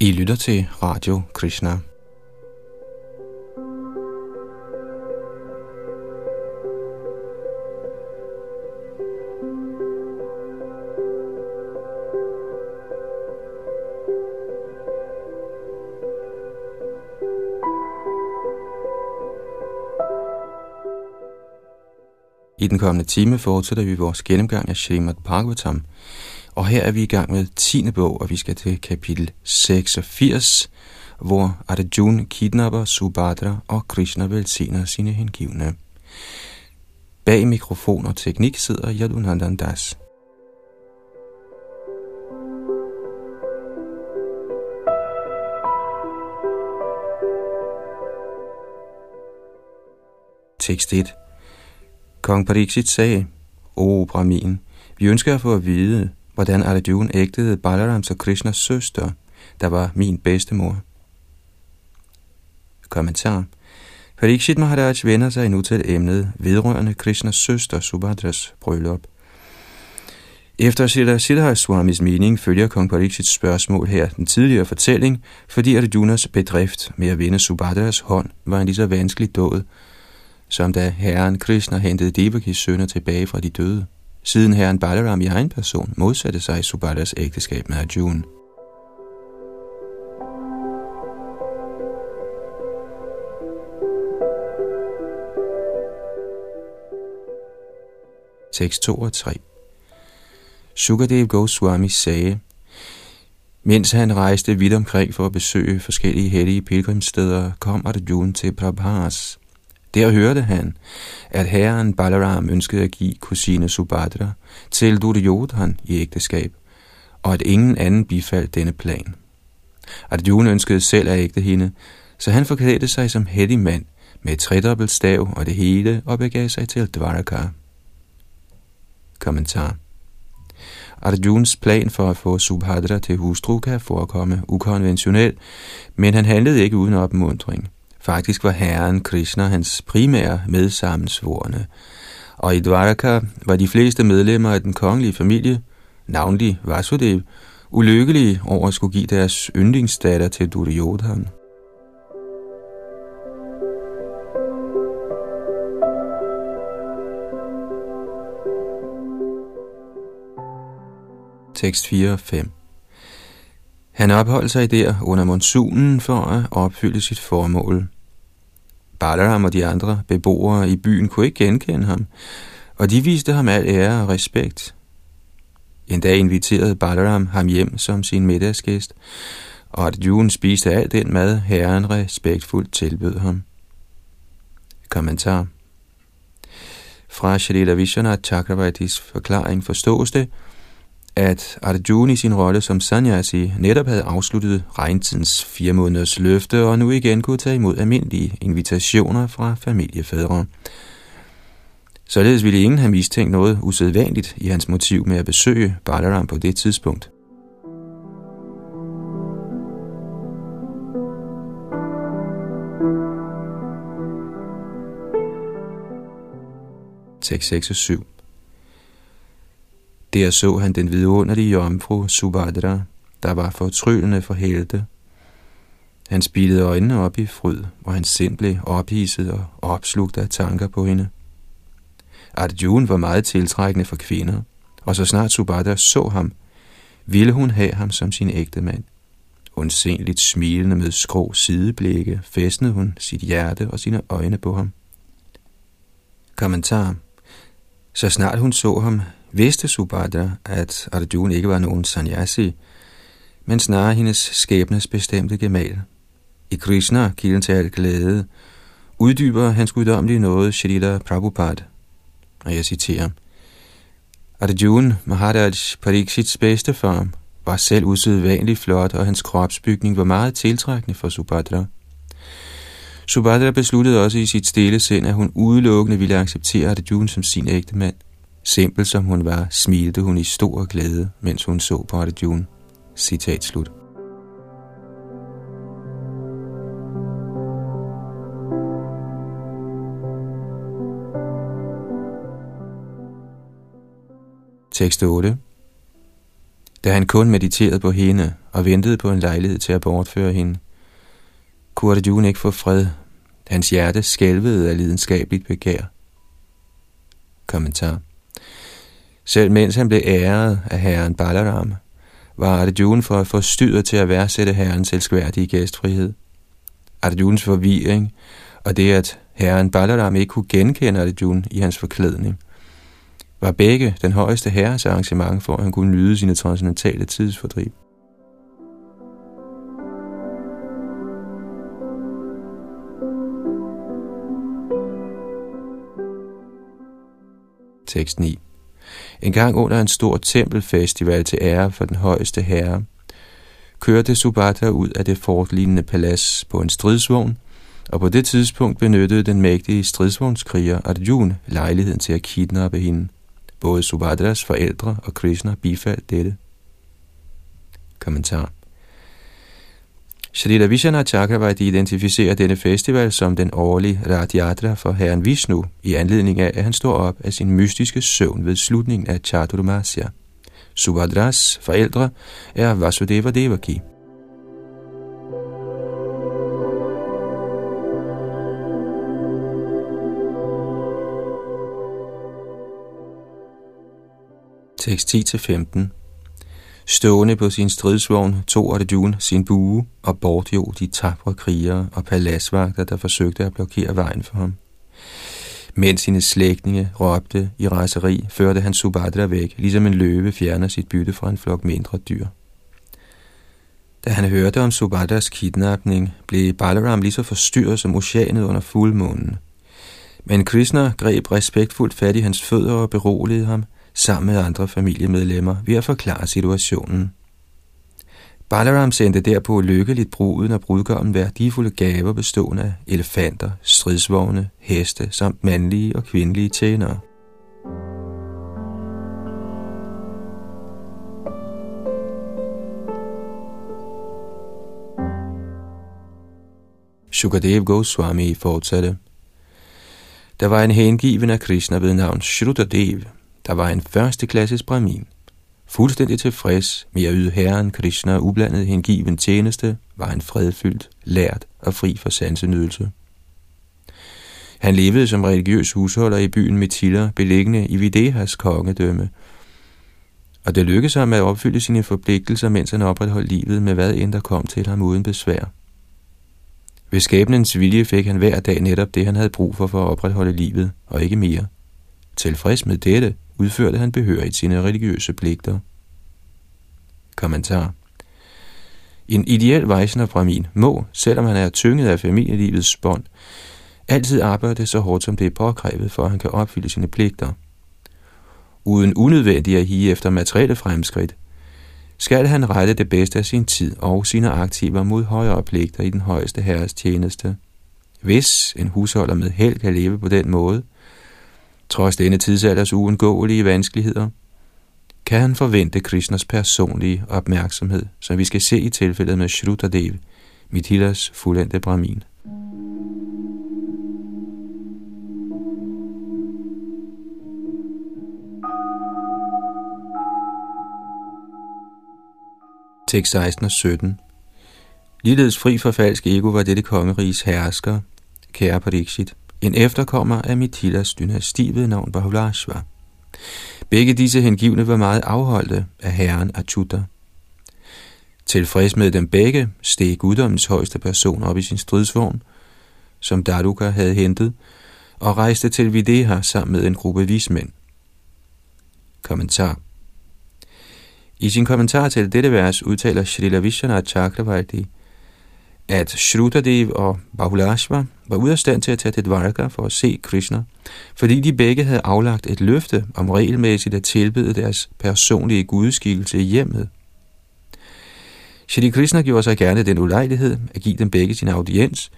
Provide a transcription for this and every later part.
I lytter til Radio Krishna. I den kommende time fortsætter vi vores gennemgang af Srimad Bhagavatam, og her er vi i gang med 10. bog, og vi skal til kapitel 86, hvor Arjuna kidnapper Subhadra og Krishna velsigner sine hengivne. Bag mikrofon og teknik sidder Yadunandan Das. Tekst 1 Kong Pariksit sagde, O Brahmin, vi ønsker at få at vide, hvordan Arjuna ægtede Balarams og Krishnas søster, der var min bedstemor. Kommentar. Pariksit Maharaj vender sig nu til emnet vedrørende Krishnas søster Subhadras bryllup. Efter Siddha Siddhar Swamis mening følger kong Pariksits spørgsmål her den tidligere fortælling, fordi Arjunas bedrift med at vinde Subhadras hånd var en lige så vanskelig dåd, som da herren Krishna hentede Devakis sønner tilbage fra de døde, siden herren Balaram i egen person modsatte sig Subalas ægteskab med Arjuna. Tekst 2 og 3 Sukadev Goswami sagde, mens han rejste vidt omkring for at besøge forskellige hellige pilgrimsteder, kom Arjuna til Prabhas, der hørte han, at herren Balaram ønskede at give kusine Subhadra til Duryodhan i ægteskab, og at ingen anden bifaldt denne plan. Arjuna ønskede selv at ægte hende, så han forklædte sig som heldig mand med et tredobbelt stav og det hele og begav sig til Dvaraka. Kommentar Arjuns plan for at få Subhadra til hustru kan forekomme ukonventionel, men han handlede ikke uden opmuntring. Faktisk var herren Krishna hans primære medsammensvorene, og i Dvaraka var de fleste medlemmer af den kongelige familie, navnlig Vasudev, ulykkelige over at skulle give deres yndlingsdatter til Duryodhan. Tekst 4 og 5 Han opholdt sig der under monsunen for at opfylde sit formål. Balaram og de andre beboere i byen kunne ikke genkende ham, og de viste ham al ære og respekt. En dag inviterede Balaram ham hjem som sin middagsgæst, og at spiste al den mad, herren respektfuldt tilbød ham. Kommentar Fra Shalila Vishwanath Chakravartis forklaring forstås det, at Arjuna i sin rolle som sanyasi netop havde afsluttet regntidens fire måneders løfte og nu igen kunne tage imod almindelige invitationer fra familiefædre. Således ville ingen have mistænkt noget usædvanligt i hans motiv med at besøge Balaram på det tidspunkt. Tekst 6 og 7 der så han den vidunderlige jomfru Subhadra, der var fortryllende for helte. Han spildede øjnene op i fryd, og hans sind blev ophidset og opslugt af tanker på hende. Arjuna var meget tiltrækkende for kvinder, og så snart Subhadra så ham, ville hun have ham som sin ægte mand. Undsenligt smilende med skrå sideblikke, fæstnede hun sit hjerte og sine øjne på ham. Kommentar Så snart hun så ham, vidste Subhadra, at Arjuna ikke var nogen sanyasi, men snarere hendes skæbnes bestemte gemal. I Krishna, kilden til alt glæde, uddyber hans guddommelige noget Shrita Prabhupada. Og jeg citerer, Arjuna, Maharaj Pariksits bedste form, var selv usædvanligt flot, og hans kropsbygning var meget tiltrækkende for Subhadra. Subhadra besluttede også i sit stille sind, at hun udelukkende ville acceptere Arjuna som sin ægte mand. Simpel som hun var, smilte hun i stor glæde, mens hun så på Arjuna. Citat slut. Tekst 8 Da han kun mediterede på hende og ventede på en lejlighed til at bortføre hende, kunne Arjuna ikke få fred. Hans hjerte skælvede af lidenskabeligt begær. Kommentar. Selv mens han blev æret af herren Balaram, var Arjuna for at få til at værdsætte herrens elskværdige gæstfrihed. Arjunas forvirring og det, at herren Balaram ikke kunne genkende Arjuna i hans forklædning, var begge den højeste herres arrangement for, at han kunne nyde sine transcendentale tidsfordriv. Tekst 9 en gang under en stor tempelfestival til ære for den højeste herre, kørte Subhata ud af det fortlignende palads på en stridsvogn, og på det tidspunkt benyttede den mægtige stridsvognskriger Arjuna lejligheden til at kidnappe hende. Både Subhadras forældre og Krishna bifaldt dette. Kommentar Shrita Vishana Chakravarti identificerer denne festival som den årlige Radhyatra for herren Vishnu, i anledning af, at han står op af sin mystiske søvn ved slutningen af Chaturmasya. Subhadras forældre er Vasudeva Devaki. Tekst 10-15 Stående på sin stridsvogn tog Arjuna sin bue og bortjog de tabre krigere og paladsvagter, der forsøgte at blokere vejen for ham. Mens sine slægtninge råbte i raseri, førte han Subhadra væk, ligesom en løve fjerner sit bytte fra en flok mindre dyr. Da han hørte om Subhadras kidnapning, blev Balaram lige så forstyrret som oceanet under fuldmånen. Men Krishna greb respektfuldt fat i hans fødder og beroligede ham – sammen med andre familiemedlemmer ved at forklare situationen. Balaram sendte derpå lykkeligt bruden og brudgommen værdifulde gaver bestående af elefanter, stridsvogne, heste samt mandlige og kvindelige tjenere. Shukadev Goswami fortsatte. Der var en hengiven af Krishna ved navn Shrutadev, der var en førsteklasses brahmin. Fuldstændig tilfreds med at yde Herren Krishna ublandet hengiven tjeneste, var han fredfyldt, lært og fri for sansenydelse. Han levede som religiøs husholder i byen Mithila, beliggende i Videhas kongedømme, og det lykkedes ham at opfylde sine forpligtelser, mens han opretholdt livet med hvad end der kom til ham uden besvær. Ved skæbnens vilje fik han hver dag netop det, han havde brug for for at opretholde livet, og ikke mere. Tilfreds med dette, udførte han behørigt sine religiøse pligter. Kommentar En ideel Vaishnav Brahmin må, selvom han er tynget af familielivets bånd, altid arbejde så hårdt, som det er påkrævet, for at han kan opfylde sine pligter. Uden unødvendigt at hige efter materielle fremskridt, skal han rette det bedste af sin tid og sine aktiver mod højere pligter i den højeste herres tjeneste. Hvis en husholder med held kan leve på den måde – Trods denne tidsalders uundgåelige vanskeligheder, kan han forvente Krishnas personlige opmærksomhed, som vi skal se i tilfældet med Shrutadev, Mithilas fuldendte brahmin. Tekst 16 og 17 Ligeledes fri for falsk ego var dette kongeriges hersker, kære Pariksit en efterkommer af Mithilas dynasti ved navn Bahulashva. Begge disse hengivne var meget afholdte af herren Achuta. Tilfreds med dem begge steg guddommens højeste person op i sin stridsvogn, som Daruka havde hentet, og rejste til Videha sammen med en gruppe vismænd. Kommentar I sin kommentar til dette vers udtaler Srila Vishwanath Chakravarti, at Shrutadev og Bahulashva var ude af stand til at tage til Dvarka for at se Krishna, fordi de begge havde aflagt et løfte om regelmæssigt at tilbede deres personlige gudskikkelse i hjemmet. Shri Krishna gjorde sig gerne den ulejlighed at give dem begge sin audiens,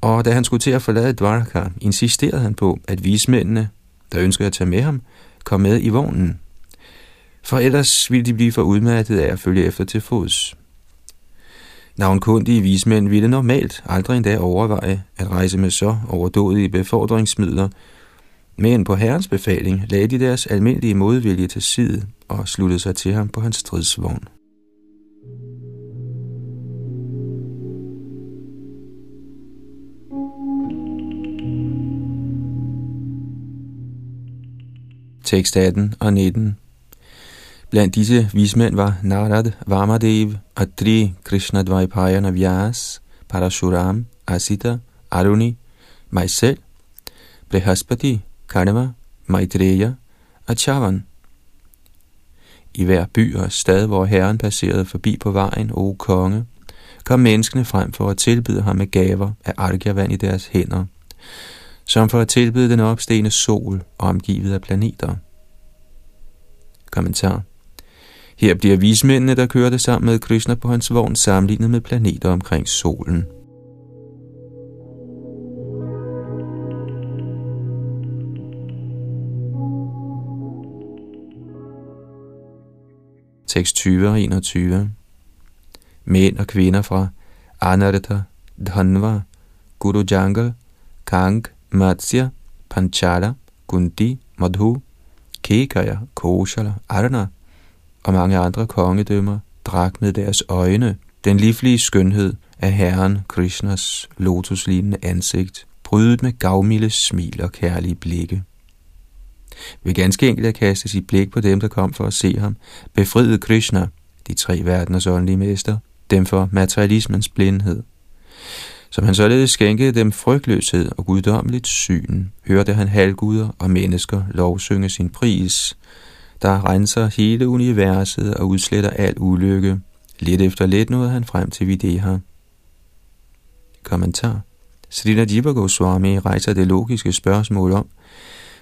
og da han skulle til at forlade Dvarka, insisterede han på, at vismændene, der ønskede at tage med ham, kom med i vognen. For ellers ville de blive for udmattet af at følge efter til fods. Navnkundige vismænd ville normalt aldrig endda overveje at rejse med så overdådige befordringsmidler, men på herrens befaling lagde de deres almindelige modvilje til side og sluttede sig til ham på hans stridsvogn. Tekst 18 og 19 Blandt disse vismænd var Narad, Vamadev, Atri, Krishna Dvaipayana Vyas, Parashuram, Asita, Aruni, mig selv, Brihaspati, Karnava, Maitreya og Chavan. I hver by og stad, hvor herren passerede forbi på vejen, o konge, kom menneskene frem for at tilbyde ham med gaver af argavand i deres hænder, som for at tilbyde den opstigende sol, omgivet af planeter. Kommentar her bliver vismændene, der kørte sammen med Krishna på hans vogn, sammenlignet med planeter omkring solen. Tekst 20 og 21 Mænd og kvinder fra Anartha, Dhanva, Guru Jangal, Kang, Matsya, Panchala, Kunti, Madhu, Kekaya, Koshala, Arna, og mange andre kongedømmer drak med deres øjne den livlige skønhed af Herren Krishnas lotuslignende ansigt, brydet med gavmilde smil og kærlige blikke. Ved ganske enkelt at kaste sit blik på dem, der kom for at se ham, befriede Krishna, de tre verdeners åndelige mester, dem for materialismens blindhed. Som han således skænkede dem frygtløshed og guddommeligt syn, hørte han halvguder og mennesker lovsynge sin pris, der renser hele universet og udsletter al ulykke. Lidt efter lidt nåede han frem til Videha. Kommentar Srila Jiva Goswami rejser det logiske spørgsmål om,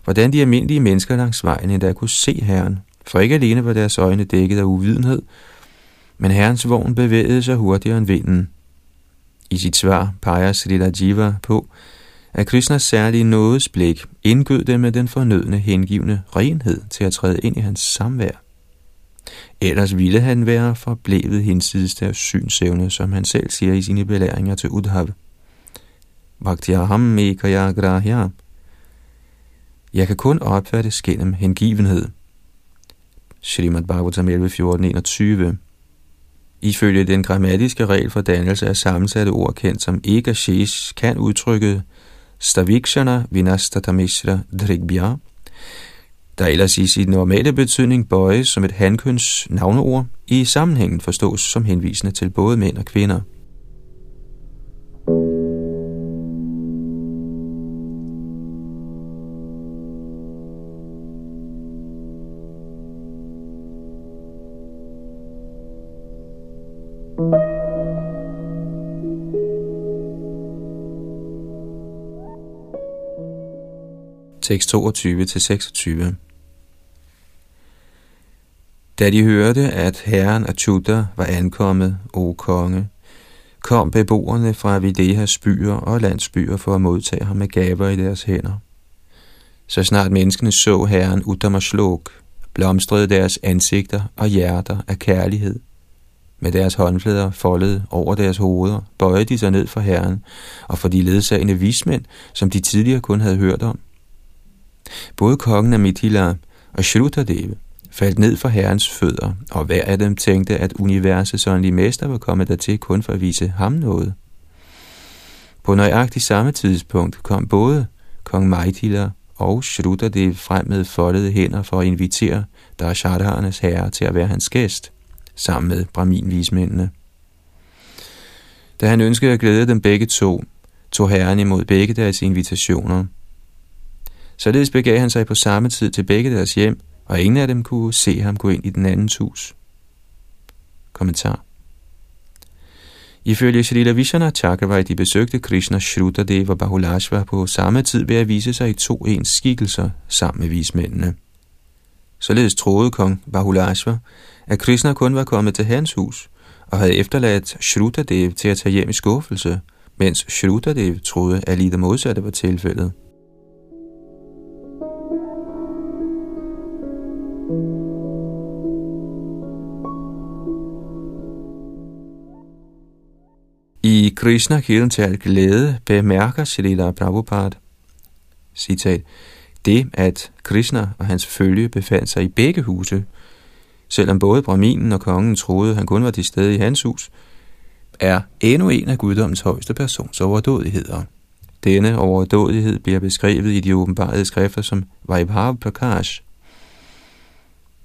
hvordan de almindelige mennesker langs vejen endda kunne se Herren, for ikke alene var deres øjne dækket af uvidenhed, men Herrens vogn bevægede sig hurtigere end vinden. I sit svar peger Srila Jiva på, at Krishnas særlige nådesblik indgød dem med den fornødne hengivne renhed til at træde ind i hans samvær. Ellers ville han være forblevet hinsides deres synsevne, som han selv siger i sine belæringer til Udhav. Bhaktyaham mekaya grahya. Jeg kan kun opfattes gennem hengivenhed. Srimad Bhagavatam 11.14.21 Ifølge den grammatiske regel for dannelse af sammensatte ord kendt som ikke kan udtrykket Stavikshana Vinastatamishra Drigbya, der ellers i sin normale betydning bøjes som et hankøns navneord, i sammenhængen forstås som henvisende til både mænd og kvinder. Tekst 22-26. Da de hørte, at herren Achuta var ankommet, o konge, kom beboerne fra Videhas byer og landsbyer for at modtage ham med gaver i deres hænder. Så snart menneskene så herren Uttamashlok, blomstrede deres ansigter og hjerter af kærlighed. Med deres håndflader foldet over deres hoveder, bøjede de sig ned for herren og for de ledsagende vismænd, som de tidligere kun havde hørt om. Både kongen af Mithila og Shrutadev faldt ned for herrens fødder, og hver af dem tænkte, at universets åndelige mester var kommet dertil kun for at vise ham noget. På nøjagtig samme tidspunkt kom både kong Maitila og Shrutadev frem med foldede hænder for at invitere Darshadharnes herre til at være hans gæst, sammen med Brahmin-vismændene. Da han ønskede at glæde dem begge to, tog herren imod begge deres invitationer – Således begav han sig på samme tid til begge deres hjem, og ingen af dem kunne se ham gå ind i den andens hus. Kommentar Ifølge Srila Vishana de besøgte Krishna Shrutadev og Bahulashva på samme tid ved at vise sig i to ens skikkelser sammen med vismændene. Således troede kong Bahulashva, at Krishna kun var kommet til hans hus, og havde efterladt Shrutadev til at tage hjem i skuffelse, mens Shrutadev troede, at lige det modsatte var tilfældet. I Krishna kilden til al glæde bemærker Srila Prabhupada, citat, det, at Krishna og hans følge befandt sig i begge huse, selvom både Brahminen og kongen troede, at han kun var til stede i hans hus, er endnu en af guddommens højeste persons overdådigheder. Denne overdådighed bliver beskrevet i de åbenbarede skrifter som Vaibhav Prakash.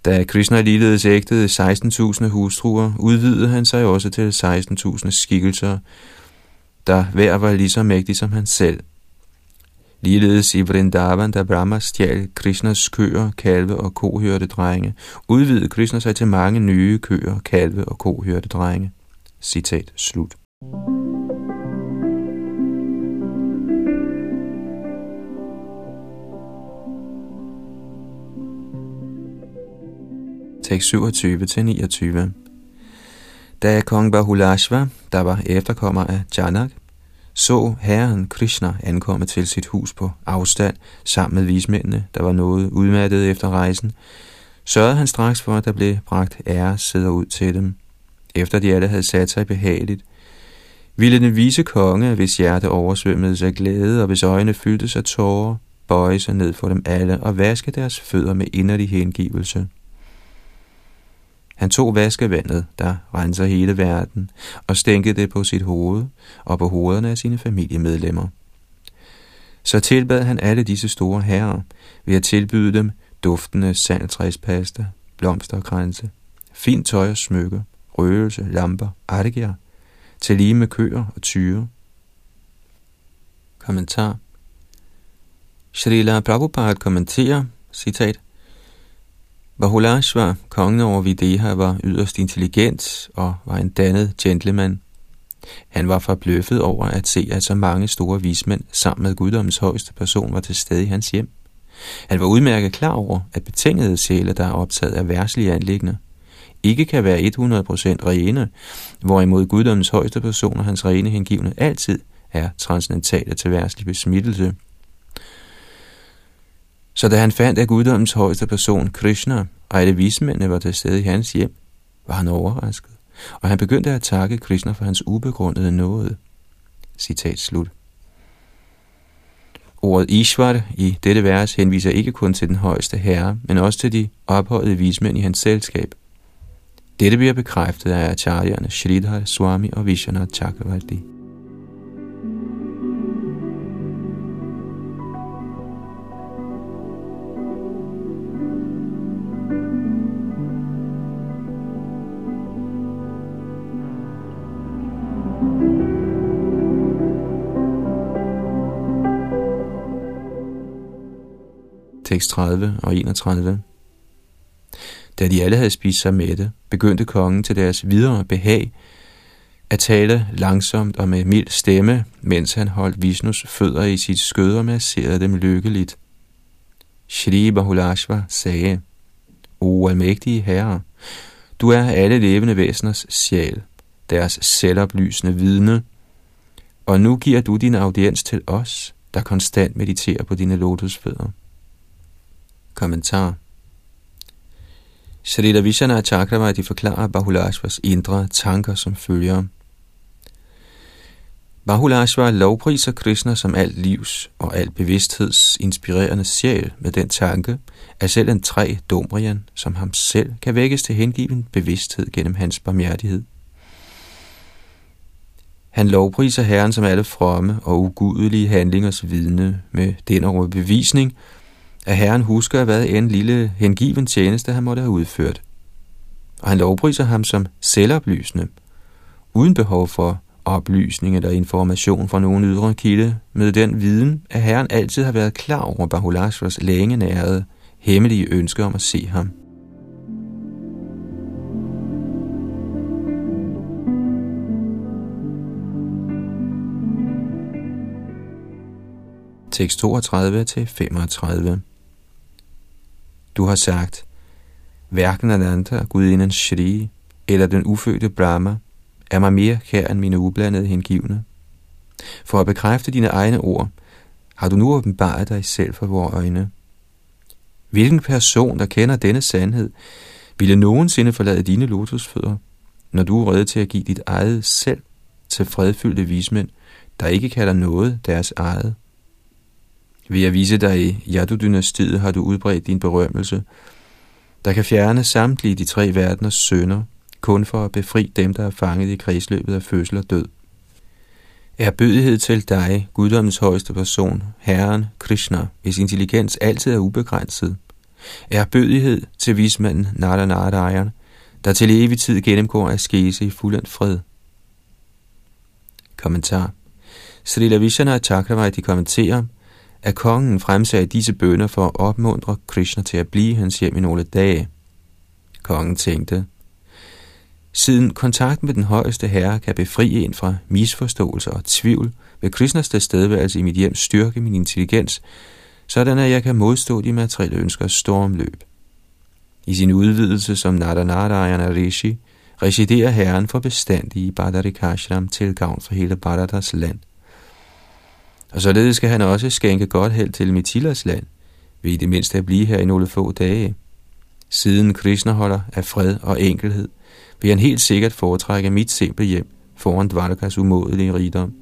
Da Krishna ligeledes ægtede 16.000 hustruer, udvidede han sig også til 16.000 skikkelser, der hver var lige så mægtig som han selv. Ligeledes i Vrindavan, da Brahma stjal Krishnas køer, kalve og kohørte drenge, udvidede Krishna sig til mange nye køer, kalve og kohørte drenge. Citat slut. Tekst 27-29 Da kong Bahulashva, der var efterkommer af Janak, så herren Krishna ankomme til sit hus på afstand sammen med vismændene, der var noget udmattet efter rejsen, sørgede han straks for, at der blev bragt sæder ud til dem. Efter de alle havde sat sig behageligt, ville den vise konge, hvis hjerte oversvømmede sig glæde og hvis øjne fyldte sig tårer, bøje sig ned for dem alle og vaske deres fødder med inderlig hengivelse. Han tog vaskevandet, der renser hele verden, og stænkede det på sit hoved og på hovederne af sine familiemedlemmer. Så tilbad han alle disse store herrer ved at tilbyde dem duftende sandtræspasta, blomsterkranse, fint tøj og smykke, røgelse, lamper, artiger, til lige med køer og tyre. Kommentar Srila Prabhupada kommenterer, citat, Bahulashva, kongen over Videha, var yderst intelligent og var en dannet gentleman. Han var forbløffet over at se, at så mange store vismænd sammen med guddommens højeste person var til stede i hans hjem. Han var udmærket klar over, at betingede sjæle, der er optaget af værtslige anlæggende, ikke kan være 100% rene, hvorimod guddommens højeste person og hans rene hengivne altid er transcendentale til værslig besmittelse. Så da han fandt, at guddommens højeste person, Krishna, og alle vismændene var til stede i hans hjem, var han overrasket, og han begyndte at takke Krishna for hans ubegrundede nåde. Citat slut. Ordet Ishvar i dette vers henviser ikke kun til den højeste herre, men også til de ophøjede vismænd i hans selskab. Dette bliver bekræftet af acharyerne Shridhar, Swami og Vishwanath Chakravarti. Tekst 30 og 31. Da de alle havde spist sig mætte, begyndte kongen til deres videre behag at tale langsomt og med mild stemme, mens han holdt Vishnus fødder i sit skød og masserede dem lykkeligt. Shri Bahulashva sagde, O almægtige herre, du er alle levende væseners sjæl, deres selvoplysende vidne, og nu giver du din audiens til os, der konstant mediterer på dine lotusfødder. Kommentar Srila Vishana Chakravarti forklarer Bahulashvas indre tanker som følger. Bahulashva lovpriser Krishna som alt livs og alt bevidstheds inspirerende sjæl med den tanke, at selv en træ Domrian, som ham selv, kan vækkes til hengiven bevidsthed gennem hans barmhjertighed. Han lovpriser Herren som alle fromme og ugudelige handlingers vidne med den overbevisning, bevisning, at Herren husker, hvad en lille hengiven tjeneste han måtte have udført. Og han lovpriser ham som selvoplysende, uden behov for oplysning eller information fra nogen ydre kilde, med den viden, at Herren altid har været klar over Bahulashvas længe nærede, hemmelige ønsker om at se ham. Tekst 32 til 35 du har sagt, hverken Ananta, gudinden Shri, eller den ufødte Brahma, er mig mere kær end mine ublandede hengivne. For at bekræfte dine egne ord, har du nu åbenbaret dig selv for vores øjne. Hvilken person, der kender denne sandhed, ville nogensinde forlade dine lotusfødder, når du er rede til at give dit eget selv til fredfyldte vismænd, der ikke kalder noget deres eget? Ved at vise dig i Yadu-dynastiet har du udbredt din berømmelse, der kan fjerne samtlige de tre verdeners sønder, kun for at befri dem, der er fanget i kredsløbet af fødsel og død. bødighed til dig, guddommens højeste person, Herren Krishna, hvis intelligens altid er ubegrænset. bødighed til vismanden Naranarayan, der til evig tid gennemgår askese i fuldendt fred. Kommentar Srila Vishana Chakravarti kommenterer, at kongen fremsagde disse bønder for at opmuntre Krishna til at blive hans hjem i nogle dage. Kongen tænkte, siden kontakten med den højeste herre kan befri en fra misforståelser og tvivl, vil Krishnas tilstedeværelse i mit hjem styrke min intelligens, sådan at jeg kan modstå de materielle ønskers stormløb. I sin udvidelse som Nadanarayana Rishi, residerer herren for bestandig i Badarikashram til gavn for hele Bharatas land. Og således skal han også skænke godt held til Mithilas land, ved i det mindste at blive her i nogle få dage. Siden Krishna holder af fred og enkelhed, vil han helt sikkert foretrække mit simple hjem foran Dvarkas umådelige rigdom.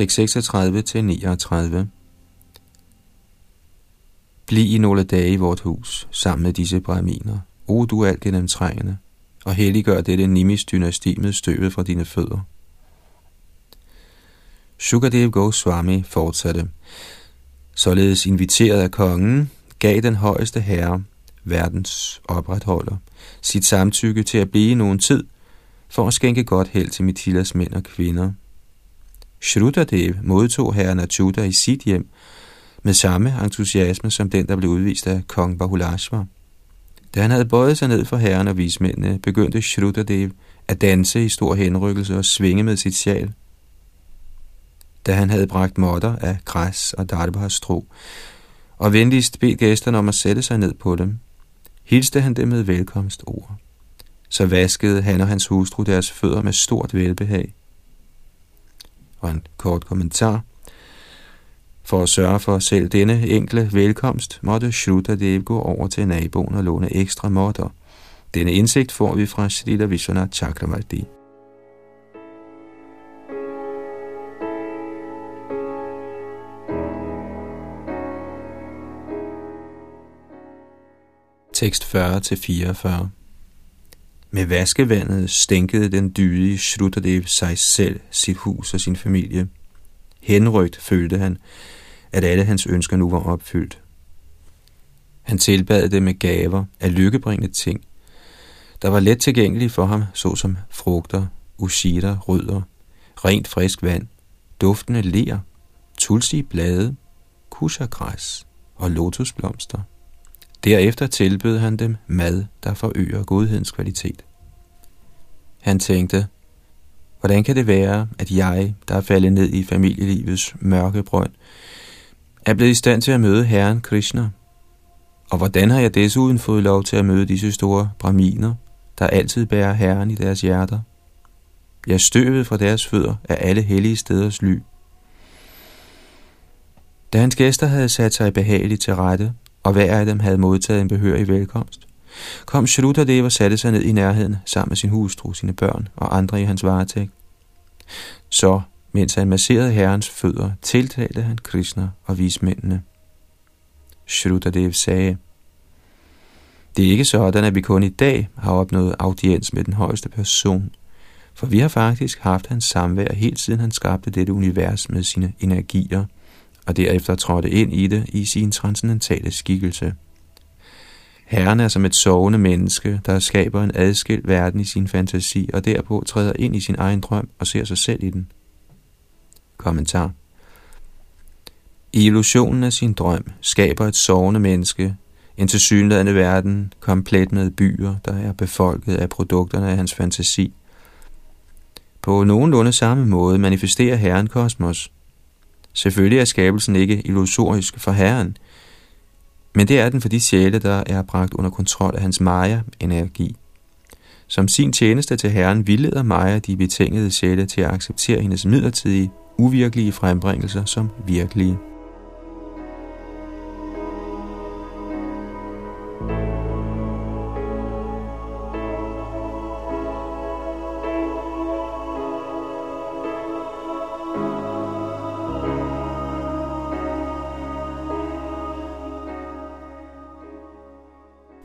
36-39. Bliv i nogle dage i vort hus, sammen med disse braminer. O du alt gennemtrængende, og helliggør dette Nimis-dynasti med støvet fra dine fødder. Sukadev Goswami fortsatte. Således inviteret af kongen, gav den højeste herre, verdens opretholder, sit samtykke til at blive nogen tid, for at skænke godt held til Mithilas mænd og kvinder – Shrudadev modtog herren Achuta i sit hjem med samme entusiasme som den, der blev udvist af kong Bahulashva. Da han havde bøjet sig ned for herren og vismændene, begyndte Shrudadev at danse i stor henrykkelse og svinge med sit sjal. Da han havde bragt modder af græs og darbahas strå, og venligst bedt gæsterne om at sætte sig ned på dem, hilste han dem med velkomstord. Så vaskede han og hans hustru deres fødder med stort velbehag og en kort kommentar. For at sørge for selv denne enkle velkomst, måtte Shruta gå over til naboen og låne ekstra måtter. Denne indsigt får vi fra Srila Vishwanath Chakravarti. Tekst 40-44 med vaskevandet stænkede den dydige Shrutadev sig selv, sit hus og sin familie. Henrygt følte han, at alle hans ønsker nu var opfyldt. Han tilbad det med gaver af lykkebringende ting, der var let tilgængelige for ham, såsom frugter, ushira, rødder, rent frisk vand, duftende ler, tulsi blade, kushagræs og lotusblomster. Derefter tilbød han dem mad, der forøger godhedens kvalitet. Han tænkte, hvordan kan det være, at jeg, der er faldet ned i familielivets mørke brønd, er blevet i stand til at møde Herren Krishna? Og hvordan har jeg desuden fået lov til at møde disse store braminer, der altid bærer Herren i deres hjerter? Jeg støvet fra deres fødder af alle hellige steders ly. Da hans gæster havde sat sig behageligt til rette, og hver af dem havde modtaget en behørig velkomst, kom Shrutadeva og satte sig ned i nærheden sammen med sin hustru, sine børn og andre i hans varetægt. Så, mens han masserede herrens fødder, tiltalte han Krishna og vismændene. Shrutadev sagde, det er ikke sådan, at vi kun i dag har opnået audiens med den højeste person, for vi har faktisk haft hans samvær helt siden han skabte dette univers med sine energier – og derefter trådte ind i det i sin transcendentale skikkelse. Herren er som et sovende menneske, der skaber en adskilt verden i sin fantasi, og derpå træder ind i sin egen drøm og ser sig selv i den. Kommentar I illusionen af sin drøm skaber et sovende menneske en tilsyneladende verden, komplet med byer, der er befolket af produkterne af hans fantasi. På nogenlunde samme måde manifesterer Herren kosmos, Selvfølgelig er skabelsen ikke illusorisk for Herren, men det er den for de sjæle, der er bragt under kontrol af hans Maya-energi. Som sin tjeneste til Herren vildleder Maya de betingede sjæle til at acceptere hendes midlertidige, uvirkelige frembringelser som virkelige.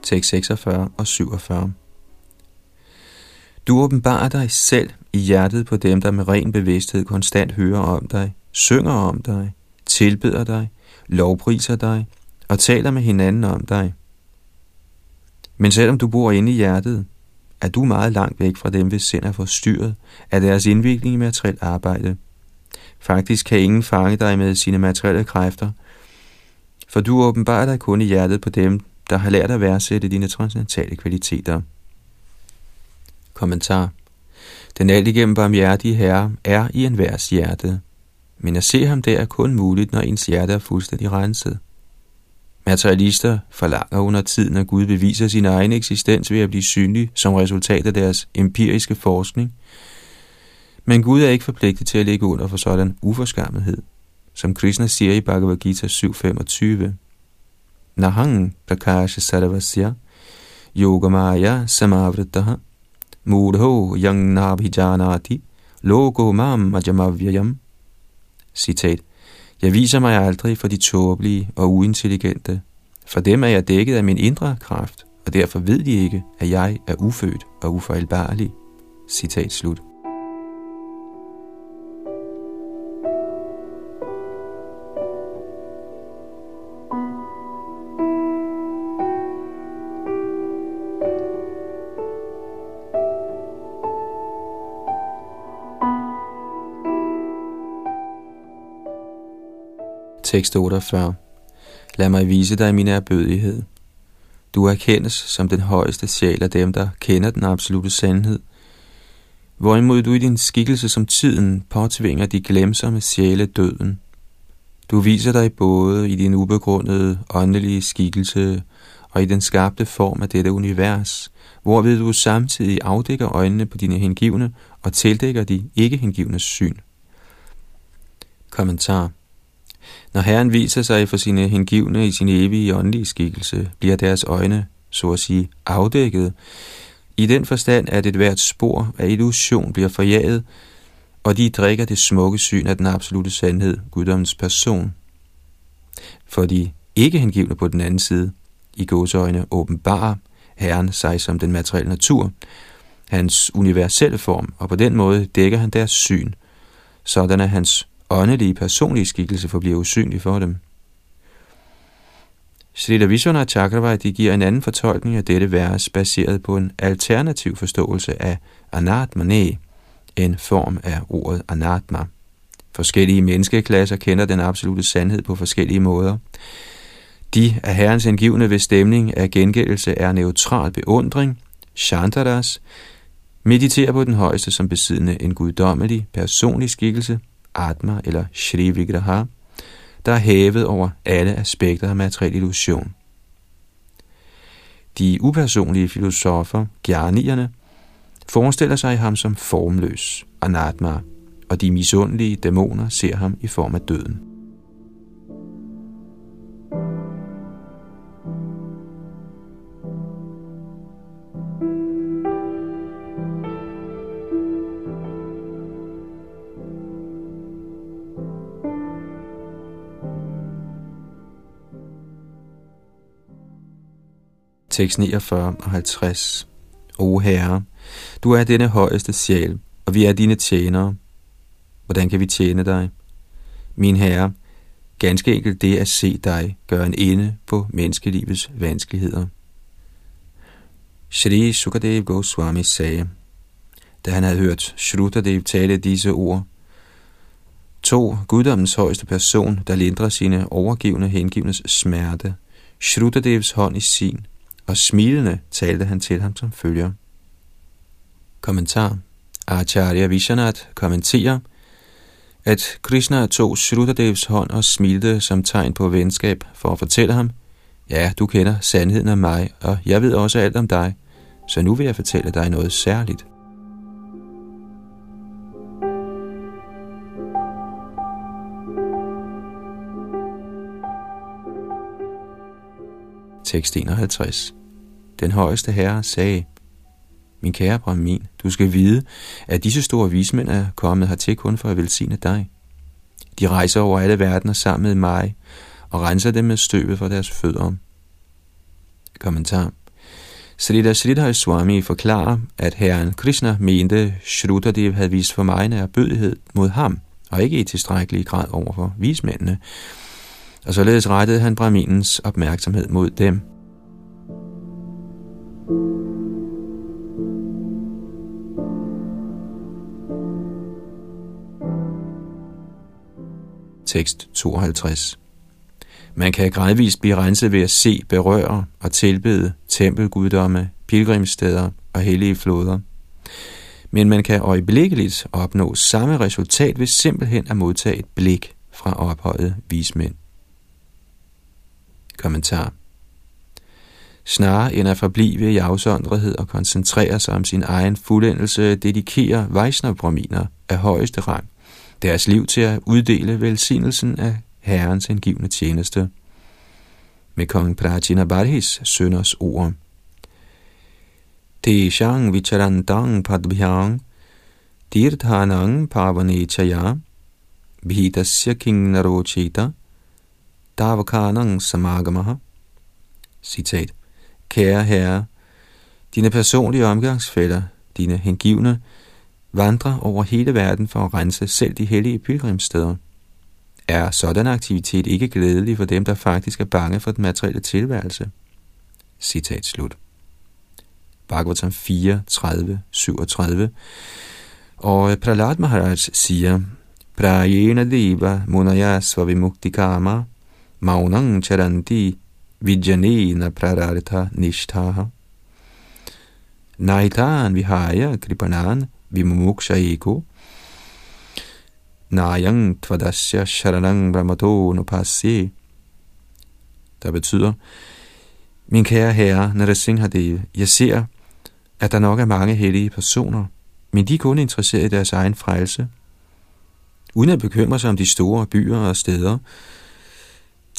Tekst 46 og 47. Du åbenbarer dig selv i hjertet på dem, der med ren bevidsthed konstant hører om dig, synger om dig, tilbeder dig, lovpriser dig og taler med hinanden om dig. Men selvom du bor inde i hjertet, er du meget langt væk fra dem, hvis sind er forstyrret af deres indvikling i materielt arbejde. Faktisk kan ingen fange dig med sine materielle kræfter, for du åbenbarer dig kun i hjertet på dem, der har lært at værdsætte dine transcendentale kvaliteter. Kommentar Den alt igennem barmhjertige herre er i enhvers hjerte, men at se ham der er kun muligt, når ens hjerte er fuldstændig renset. Materialister forlanger under tiden, at Gud beviser sin egen eksistens ved at blive synlig som resultat af deres empiriske forskning. Men Gud er ikke forpligtet til at ligge under for sådan uforskammethed, som Krishna siger i Bhagavad Gita 7.25. Nahang prakasha sarvasya yogamaya samavritaha mudho yang nabhijanati logo mam ajamavyayam. Citat. Jeg viser mig aldrig for de tåbelige og uintelligente. For dem er jeg dækket af min indre kraft, og derfor ved de ikke, at jeg er ufødt og ufejlbarlig. Citat slut. Tekst 48. Lad mig vise dig min erbødighed. Du erkendes som den højeste sjæl af dem, der kender den absolute sandhed. Hvorimod du i din skikkelse som tiden påtvinger de glemsomme sjæle døden. Du viser dig både i din ubegrundede åndelige skikkelse og i den skabte form af dette univers, hvorved du samtidig afdækker øjnene på dine hengivne og tildækker de ikke hengivnes syn. Kommentar når Herren viser sig for sine hengivne i sin evige åndelige skikkelse, bliver deres øjne, så at sige, afdækket. I den forstand, at et hvert spor af illusion bliver forjaget, og de drikker det smukke syn af den absolute sandhed, guddommens person. For de ikke hengivne på den anden side, i gåseøjne åbenbarer Herren sig som den materielle natur, hans universelle form, og på den måde dækker han deres syn, sådan er hans åndelige personlige skikkelse forbliver usynlig for dem. Srila Vishwana Chakravarti giver en anden fortolkning af dette vers, baseret på en alternativ forståelse af anatmane, en form af ordet anatma. Forskellige menneskeklasser kender den absolute sandhed på forskellige måder. De af herrens indgivende ved stemning af gengældelse er neutral beundring, shantaras, mediterer på den højeste som besiddende en guddommelig personlig skikkelse, Atma eller Shri Vigraha, der er hævet over alle aspekter af materiel illusion. De upersonlige filosofer, gjernierne, forestiller sig ham som formløs, Anatma, og de misundelige dæmoner ser ham i form af døden. Tekst 49 og 50. O Herre, du er denne højeste sjæl, og vi er dine tjenere. Hvordan kan vi tjene dig? Min Herre, ganske enkelt det at se dig gør en ende på menneskelivets vanskeligheder. Shri Sukadev Goswami sagde, da han havde hørt Shrutadev tale disse ord, to guddommens højeste person, der lindrer sine overgivende hengivnes smerte, Shrutadevs hånd i sin, og smilende talte han til ham som følger. Kommentar Acharya Vishanath kommenterer, at Krishna tog Shrutadevs hånd og smilte som tegn på venskab for at fortælle ham, ja, du kender sandheden om mig, og jeg ved også alt om dig, så nu vil jeg fortælle dig noget særligt. Tekst 51 den højeste herre sagde, Min kære Brahmin, du skal vide, at disse store vismænd er kommet hertil kun for at velsigne dig. De rejser over alle verdener sammen med mig og renser dem med støvet fra deres fødder. Kommentar. Srida Sridhar Swami forklarer, at herren Krishna mente, Shrudadev havde vist for mig erbødighed mod ham, og ikke i tilstrækkelig grad over for vismændene, og således rettede han Brahminens opmærksomhed mod dem. Tekst 52 man kan gradvist blive renset ved at se, berøre og tilbede tempelguddomme, pilgrimsteder og hellige floder. Men man kan øjeblikkeligt opnå samme resultat ved simpelthen at modtage et blik fra ophøjet vismænd. Kommentar Snarere end at forblive i afsondrethed og koncentrere sig om sin egen fuldendelse, dedikerer Vaishnav-brahminer af højeste rang deres liv til at uddele velsignelsen af Herrens hengivne tjeneste. Med kong Prajina Barhis sønners ord. Teshang vicharantang padbhyang tirthanang pavanechaya bhitasya king narochita davakanang samagamaha. Citat. Kære herre, dine personlige omgangsfælder, dine hengivne, vandrer over hele verden for at rense selv de hellige pilgrimssteder – er sådan aktivitet ikke glædelig for dem, der faktisk er bange for den materielle tilværelse? Citat slut. Bhagavatam 4, 30, 37. Og Prahlad Maharaj siger, Prajena deva munaya svavimuktikama maunang charanti vijanena prarartha nishtaha. Naitan vihaya kripanan vimumuksha eko Nayang tvadasya sharanang brahmato nupasye, der betyder, min kære herre Narasimhadev, jeg ser, at der nok er mange hellige personer, men de er kun interesseret i deres egen frelse. Uden at bekymre sig om de store byer og steder,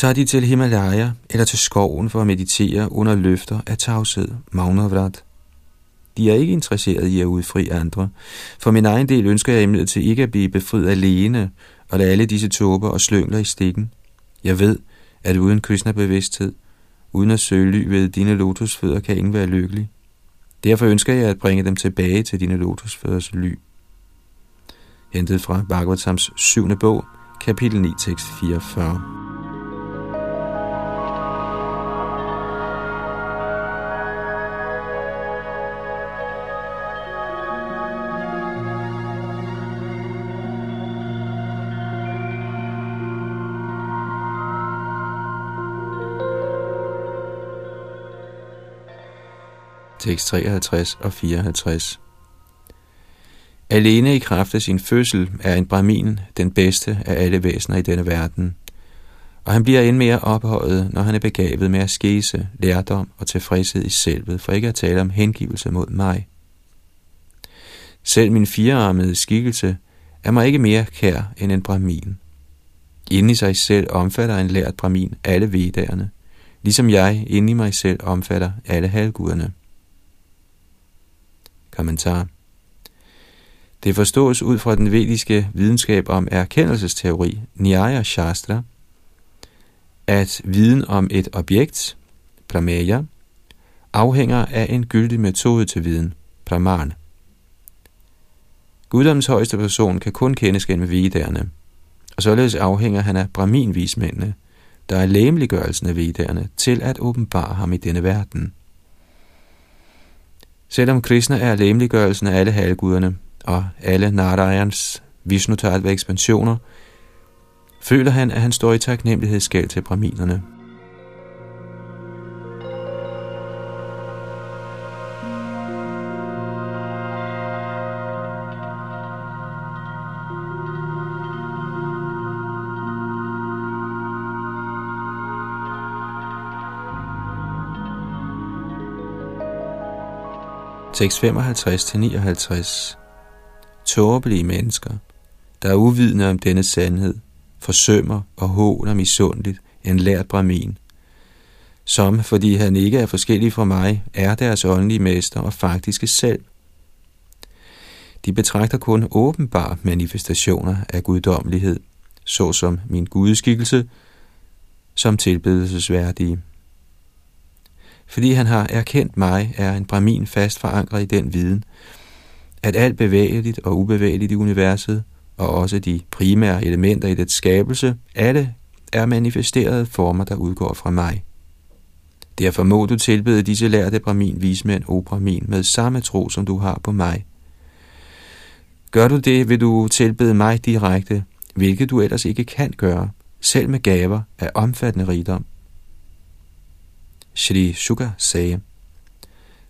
tager de til Himalaya eller til skoven for at meditere under løfter af tavshed, Magnavrat. De er ikke interesseret i at udfri andre. For min egen del ønsker jeg imidlertid ikke at blive befriet alene og lade alle disse tåber og slyngler i stikken. Jeg ved, at uden Krishna-bevidsthed, uden at søge ly ved dine lotusfødder, kan ingen være lykkelig. Derfor ønsker jeg at bringe dem tilbage til dine lotusfødders ly. Hentet fra Bhagavatams syvende bog, kapitel 9, tekst 44. tekst 53 og 54. Alene i kraft af sin fødsel er en brahmin den bedste af alle væsener i denne verden, og han bliver end mere ophøjet, når han er begavet med at skese, lærdom og tilfredshed i selvet, for ikke at tale om hengivelse mod mig. Selv min firearmede skikkelse er mig ikke mere kær end en brahmin. Inde i sig selv omfatter en lært brahmin alle vedderne, ligesom jeg inde i mig selv omfatter alle halvguderne. Kommentar. Det forstås ud fra den vediske videnskab om erkendelsesteori, Nyaya Shastra, at viden om et objekt, pramaya, afhænger af en gyldig metode til viden, pramana. Guddoms højeste person kan kun kendes gennem vedderne, og således afhænger han af brahminvismændene, der er læmeliggørelsen af vedderne, til at åbenbare ham i denne verden. Selvom Krishna er læmeliggørelsen af alle halvguderne og alle Narayans vishnu ekspansioner, føler han, at han står i taknemmelighedsskæld til brahminerne. Tekst 55-59 Tåbelige mennesker, der er uvidende om denne sandhed, forsømmer og håner misundeligt en lært brahmin, som, fordi han ikke er forskellig fra mig, er deres åndelige mester og faktiske selv. De betragter kun åbenbare manifestationer af guddommelighed, såsom min gudskikkelse, som tilbedelsesværdige fordi han har erkendt mig, er en bramin fast forankret i den viden, at alt bevægeligt og ubevægeligt i universet, og også de primære elementer i det skabelse, alle er manifesterede former, der udgår fra mig. Derfor må du tilbede disse lærte bramin, vismænd og bramin med samme tro, som du har på mig. Gør du det, vil du tilbede mig direkte, hvilket du ellers ikke kan gøre, selv med gaver af omfattende rigdom. Shri Shuka sagde,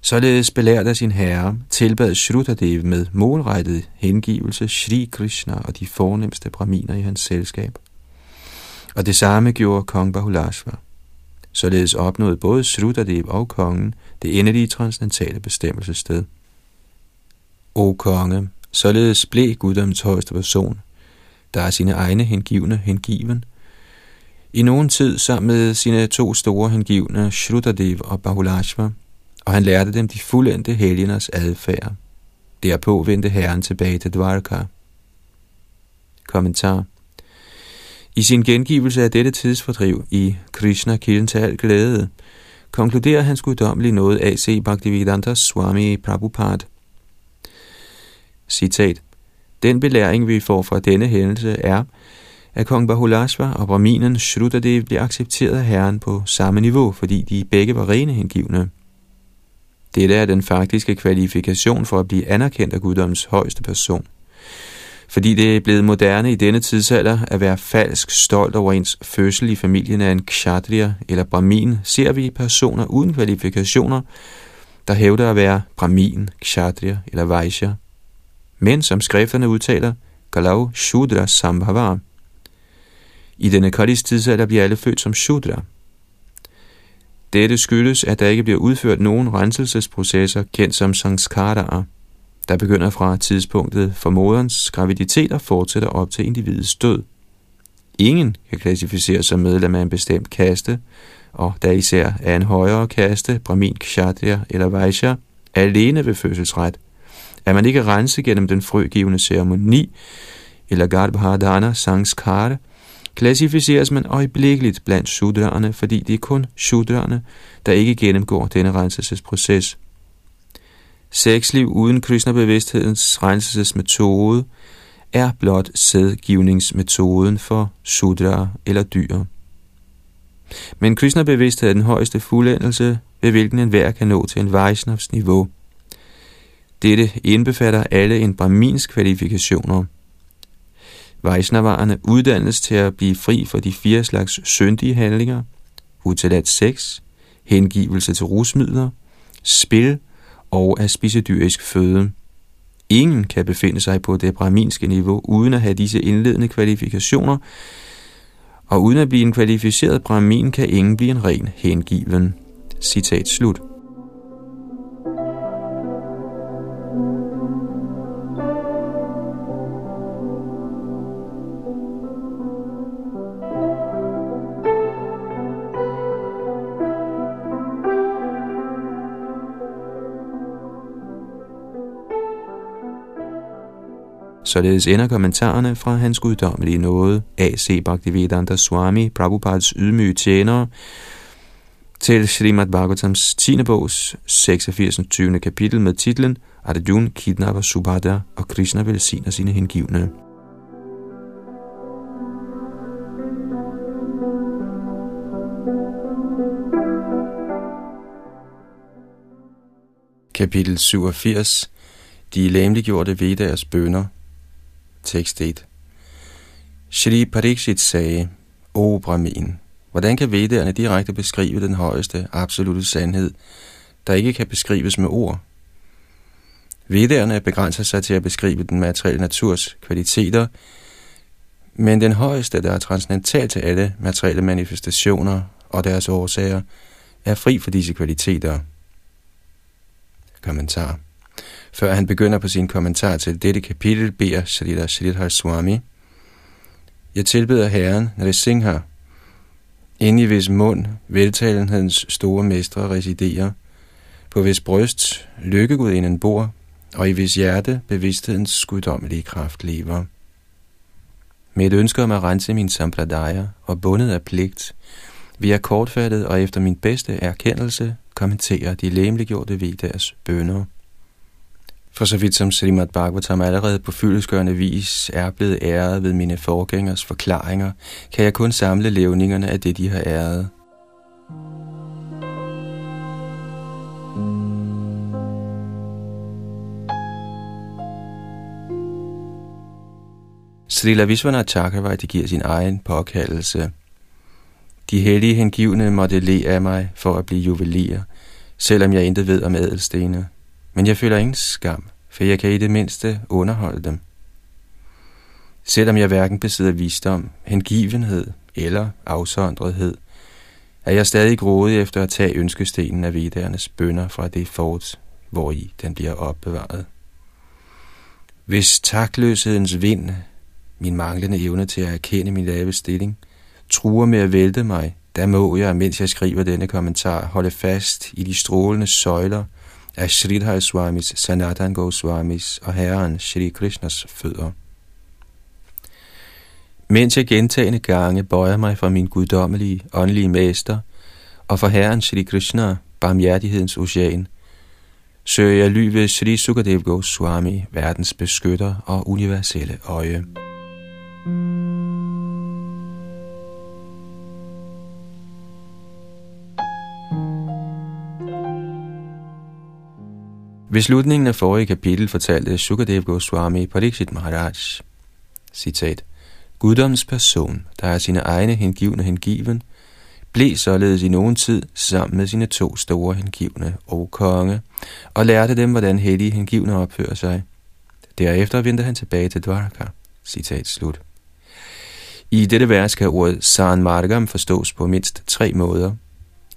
Således belært af sin herre, tilbad Shrudadev med målrettet hengivelse Shri Krishna og de fornemmeste braminer i hans selskab. Og det samme gjorde kong Bahulashva. Således opnåede både Shrudadev og kongen det endelige transcendentale bestemmelsessted. O konge, således blev guddoms højeste person, der er sine egne hengivne hengiven, i nogen tid sammen med sine to store hengivne, Shrudadev og Bahulashva, og han lærte dem de fuldendte helgeners adfærd. Derpå vendte herren tilbage til Dvarka. Kommentar I sin gengivelse af dette tidsfordriv i Krishna kilden til al glæde, konkluderer hans guddommelige noget A.C. Bhaktivedanta Swami Prabhupada. Citat. Den belæring, vi får fra denne hændelse, er, at kong Bahulashva og Brahminen Shrudadev blev accepteret af herren på samme niveau, fordi de begge var rene hengivne. Dette er den faktiske kvalifikation for at blive anerkendt af guddoms højeste person. Fordi det er blevet moderne i denne tidsalder at være falsk stolt over ens fødsel i familien af en kshatriya eller brahmin, ser vi personer uden kvalifikationer, der hævder at være brahmin, kshatriya eller vaishya. Men som skrifterne udtaler, Galau Shudra Sambhava. I denne kallis tidsalder bliver alle født som Shudra, dette skyldes, at der ikke bliver udført nogen renselsesprocesser, kendt som sanskaraer, der begynder fra tidspunktet for moderens graviditet og fortsætter op til individets død. Ingen kan klassificeres som medlem af en bestemt kaste, og der især er en højere kaste, Brahmin, Kshatriya eller Vaishya, alene ved fødselsret. Er man ikke renset gennem den frøgivende ceremoni, eller Garbhadana Sanskara, klassificeres man øjeblikkeligt blandt shudraerne, fordi det er kun shudraerne, der ikke gennemgår denne renselsesproces. Sexliv uden Krishna-bevidsthedens renselsesmetode er blot sædgivningsmetoden for shudra eller dyr. Men Krishna-bevidsthed er den højeste fuldendelse, ved hvilken enhver kan nå til en Vaishnavs niveau. Dette indbefatter alle en brahmins kvalifikationer – Vaishnavarerne uddannes til at blive fri for de fire slags syndige handlinger, utilat sex, hengivelse til rusmidler, spil og at spise dyrisk føde. Ingen kan befinde sig på det brahminske niveau uden at have disse indledende kvalifikationer, og uden at blive en kvalificeret brahmin kan ingen blive en ren hengiven. Citat slut. Således ender kommentarerne fra hans guddommelige nåde, A.C. Bhaktivedanta Swami, Prabhupads ydmyge tjenere, til Srimad Bhagavatams 10. bogs 86. 20. kapitel med titlen Arjun kidnapper Subhadra og Krishna velsigner sine hengivne. Kapitel 87 De læmeliggjorte Vedas bønder Tekst 1. Shri Pariksit sagde, O Brahmin, hvordan kan vedderne direkte beskrive den højeste, absolute sandhed, der ikke kan beskrives med ord? Vedderne begrænser sig til at beskrive den materielle naturs kvaliteter, men den højeste, der er transcendental til alle materielle manifestationer og deres årsager, er fri for disse kvaliteter. Kommentar før han begynder på sin kommentar til dette kapitel, beder Shrita Sridhar Swami, Jeg tilbeder Herren Nrisingha, inde i hvis mund veltalenhedens store mestre residerer, på hvis bryst lykkegudinden bor, og i hvis hjerte bevidsthedens guddommelige kraft lever. Med et ønske om at rense min sampradaya og bundet af pligt, vi er kortfattet og efter min bedste erkendelse kommentere de læmeliggjorte Vedas bønder. For så vidt som Srimad Bhagavatam allerede på fyldeskørende vis er blevet æret ved mine forgængers forklaringer, kan jeg kun samle levningerne af det, de har æret. Srila Vishwanath Chakravarti giver sin egen påkaldelse. De hellige hengivne måtte le af mig for at blive juveler, selvom jeg intet ved om ædelstene. Men jeg føler ingen skam, for jeg kan i det mindste underholde dem. Selvom jeg hverken besidder visdom, hengivenhed eller afsondrethed, er jeg stadig grådig efter at tage ønskestenen af vedernes bønder fra det fort, hvor i den bliver opbevaret. Hvis takløshedens vind min manglende evne til at erkende min lave stilling, truer med at vælte mig, der må jeg, mens jeg skriver denne kommentar, holde fast i de strålende søjler af Sridhar Swamis, Sanatan Goswamis og Herren Shri Krishnas fødder. Mens jeg gentagende gange bøjer mig for min guddommelige, åndelige mester, og for Herren Shri Krishna, barmhjertighedens ocean, søger jeg ly ved Shri Sukadev Goswami, verdens beskytter og universelle øje. Ved slutningen af forrige kapitel fortalte Sukadev Goswami Pariksit Maharaj, citat, Guddoms person, der er sine egne hengivne hengiven, blev således i nogen tid sammen med sine to store hengivne og konge, og lærte dem, hvordan hellige hengivne opfører sig. Derefter vendte han tilbage til Dvaraka. Citat slut. I dette vers kan ordet San Margam forstås på mindst tre måder.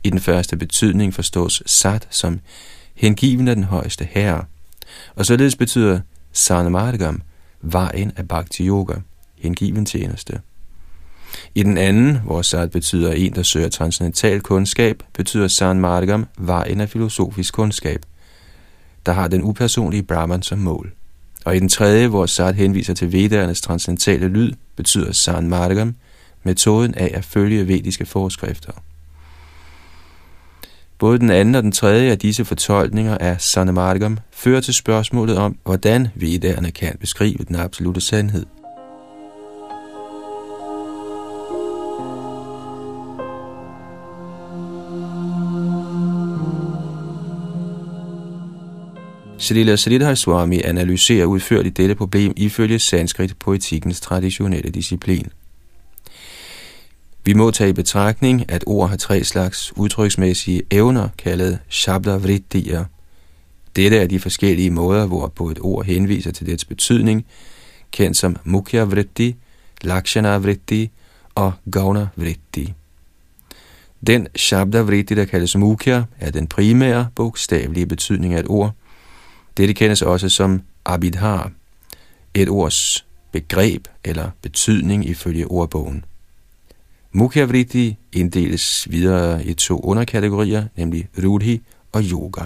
I den første betydning forstås sat som hengiven af den højeste herre, og således betyder San vejen af Bhakti Yoga, hengiven tjeneste. I den anden, hvor sat betyder en, der søger transcendental kundskab, betyder Sanmargam vejen af filosofisk kundskab, der har den upersonlige Brahman som mål. Og i den tredje, hvor Sat henviser til vedernes transcendentale lyd, betyder Sanmargam metoden af at følge vediske forskrifter. Både den anden og den tredje af disse fortolkninger af Sanamargam fører til spørgsmålet om, hvordan vedderne kan beskrive den absolute sandhed. Srila Sridhar Swami analyserer udførligt dette problem ifølge sanskrit poetikens traditionelle disciplin. Vi må tage i betragtning, at ord har tre slags udtryksmæssige evner, kaldet shabda. Dette er de forskellige måder, hvorpå et ord henviser til dets betydning, kendt som mukhya vritti, lakshana vritti og gauna vritti. Den shabda vritti, der kaldes mukhya, er den primære, bogstavelige betydning af et ord – dette kendes også som abidhar, et ords begreb eller betydning ifølge ordbogen. Mukhavriti inddeles videre i to underkategorier, nemlig rudhi og yoga.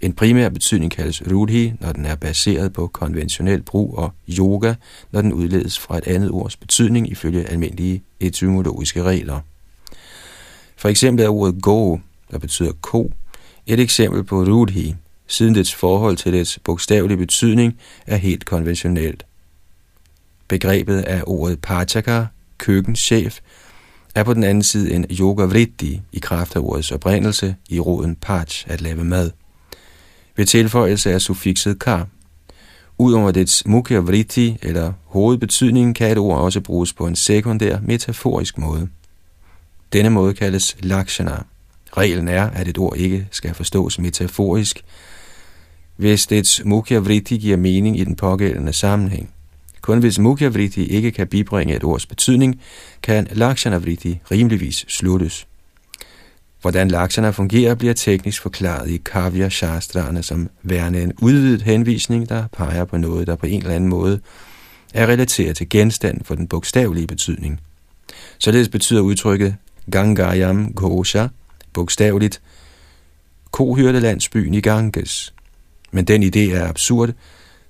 En primær betydning kaldes rudhi, når den er baseret på konventionel brug, og yoga, når den udledes fra et andet ords betydning ifølge almindelige etymologiske regler. For eksempel er ordet go, der betyder ko, et eksempel på rudhi, siden dets forhold til dets bogstavelige betydning er helt konventionelt. Begrebet af ordet pachaka, køkkenchef, er på den anden side en yoga vritti i kraft af ordets oprindelse i roden pach at lave mad. Ved tilføjelse af suffikset kar. Udover dets mukha vritti eller hovedbetydning kan et ord også bruges på en sekundær metaforisk måde. Denne måde kaldes lakshana. Reglen er, at et ord ikke skal forstås metaforisk, hvis dets mukhavriti giver mening i den pågældende sammenhæng. Kun hvis mukhavriti ikke kan bibringe et ords betydning, kan lakshanavriti rimeligvis sluttes. Hvordan lakshana fungerer, bliver teknisk forklaret i Kavya Shastrana som værende en udvidet henvisning, der peger på noget, der på en eller anden måde er relateret til genstanden for den bogstavelige betydning. Således betyder udtrykket Gangayam Gosha bogstaveligt kohyrtelandsbyen i Ganges – men den idé er absurd,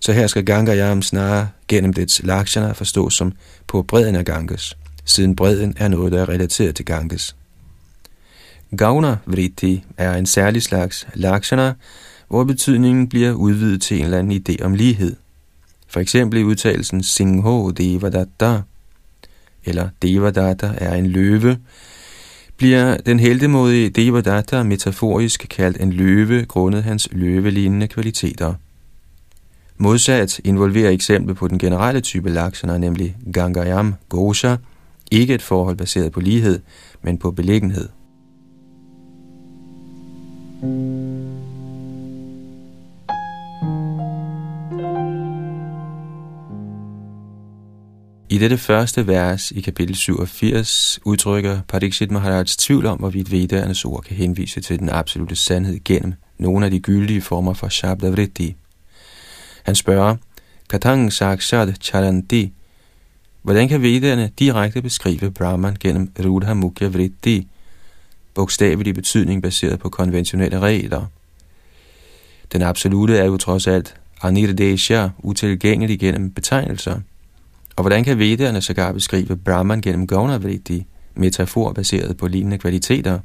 så her skal Gangayam snarere gennem dets lakshana forstås som på bredden af Ganges, siden bredden er noget, der er relateret til Ganges. Gavna vritti er en særlig slags lakshana, hvor betydningen bliver udvidet til en eller anden idé om lighed. For eksempel i udtalelsen Singho Devadatta, eller Devadatta er en løve, bliver den heldemodige Devadatta metaforisk kaldt en løve grundet hans løvelignende kvaliteter. Modsat involverer eksempel på den generelle type laksana, nemlig Gangayam Gosha, ikke et forhold baseret på lighed, men på beliggenhed. I dette første vers i kapitel 87 udtrykker Pariksit Maharaj tvivl om, hvorvidt vedernes ord kan henvise til den absolute sandhed gennem nogle af de gyldige former for Shabdavritti. Han spørger, Katang Sakshad Charanti, hvordan kan vederne direkte beskrive Brahman gennem Rudha Mukha Vritti, bogstavelig betydning baseret på konventionelle regler? Den absolute er jo trods alt Anirdesha, utilgængelig gennem betegnelser. Og hvordan kan vederne sågar beskrive Brahman gennem Gaunavritti, metafor baseret på lignende kvaliteter?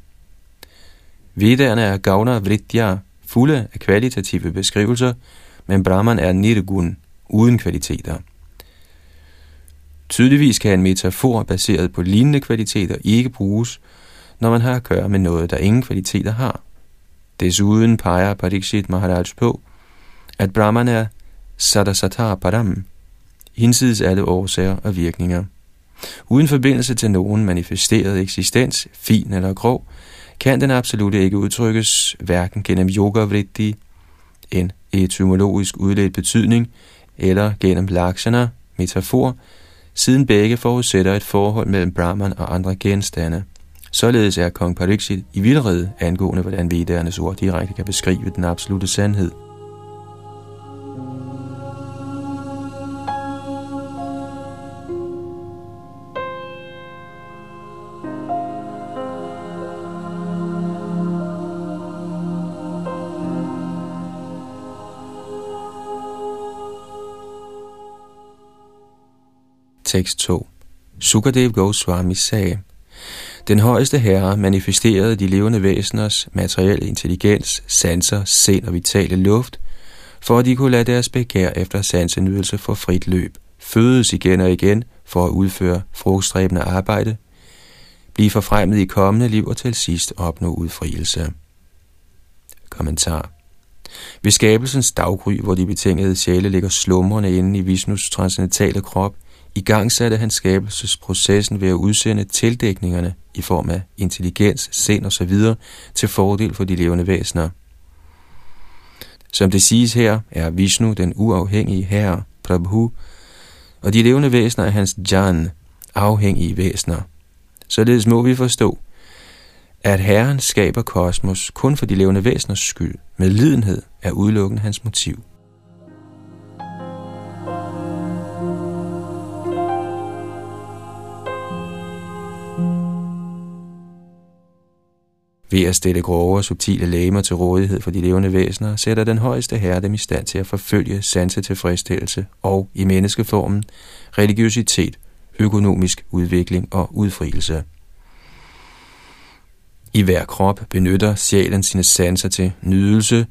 Vedderne er Gaunavritya, fulde af kvalitative beskrivelser, men Brahman er nirgun, uden kvaliteter. Tydeligvis kan en metafor baseret på lignende kvaliteter ikke bruges, når man har at gøre med noget, der ingen kvaliteter har. Desuden peger Parikshit Maharaj på, at Brahman er Sadasatar Param, hinsides alle årsager og virkninger. Uden forbindelse til nogen manifesteret eksistens, fin eller grov, kan den absolut ikke udtrykkes hverken gennem yoga-vritti, en etymologisk udledt betydning, eller gennem lakshana, metafor, siden begge forudsætter et forhold mellem Brahman og andre genstande. Således er kong Pariksit i vildrede angående, hvordan vedernes ord direkte kan beskrive den absolute sandhed. Tekst 2 Sukadev Goswami sagde, Den højeste herre manifesterede de levende væseners materielle intelligens, sanser, sind og vitale luft, for at de kunne lade deres begær efter sansenydelse få frit løb, fødes igen og igen for at udføre frugtstræbende arbejde, blive forfremmet i kommende liv og til sidst opnå udfrielse. Kommentar ved skabelsens daggry, hvor de betingede sjæle ligger slumrende inde i Vishnus transcendentale krop, i gang satte han skabelsesprocessen ved at udsende tildækningerne i form af intelligens, sind og så videre til fordel for de levende væsener. Som det siges her, er Vishnu den uafhængige herre, Prabhu, og de levende væsener er hans Jan, afhængige væsener. Således må vi forstå, at Herren skaber kosmos kun for de levende væseners skyld. Med lidenhed er udelukkende hans motiv. Ved at stille grove og subtile lægemer til rådighed for de levende væsener, sætter den højeste herre dem i stand til at forfølge sansetilfredsstillelse og, i menneskeformen, religiøsitet, økonomisk udvikling og udfrielse. I hver krop benytter sjælen sine sanser til nydelse,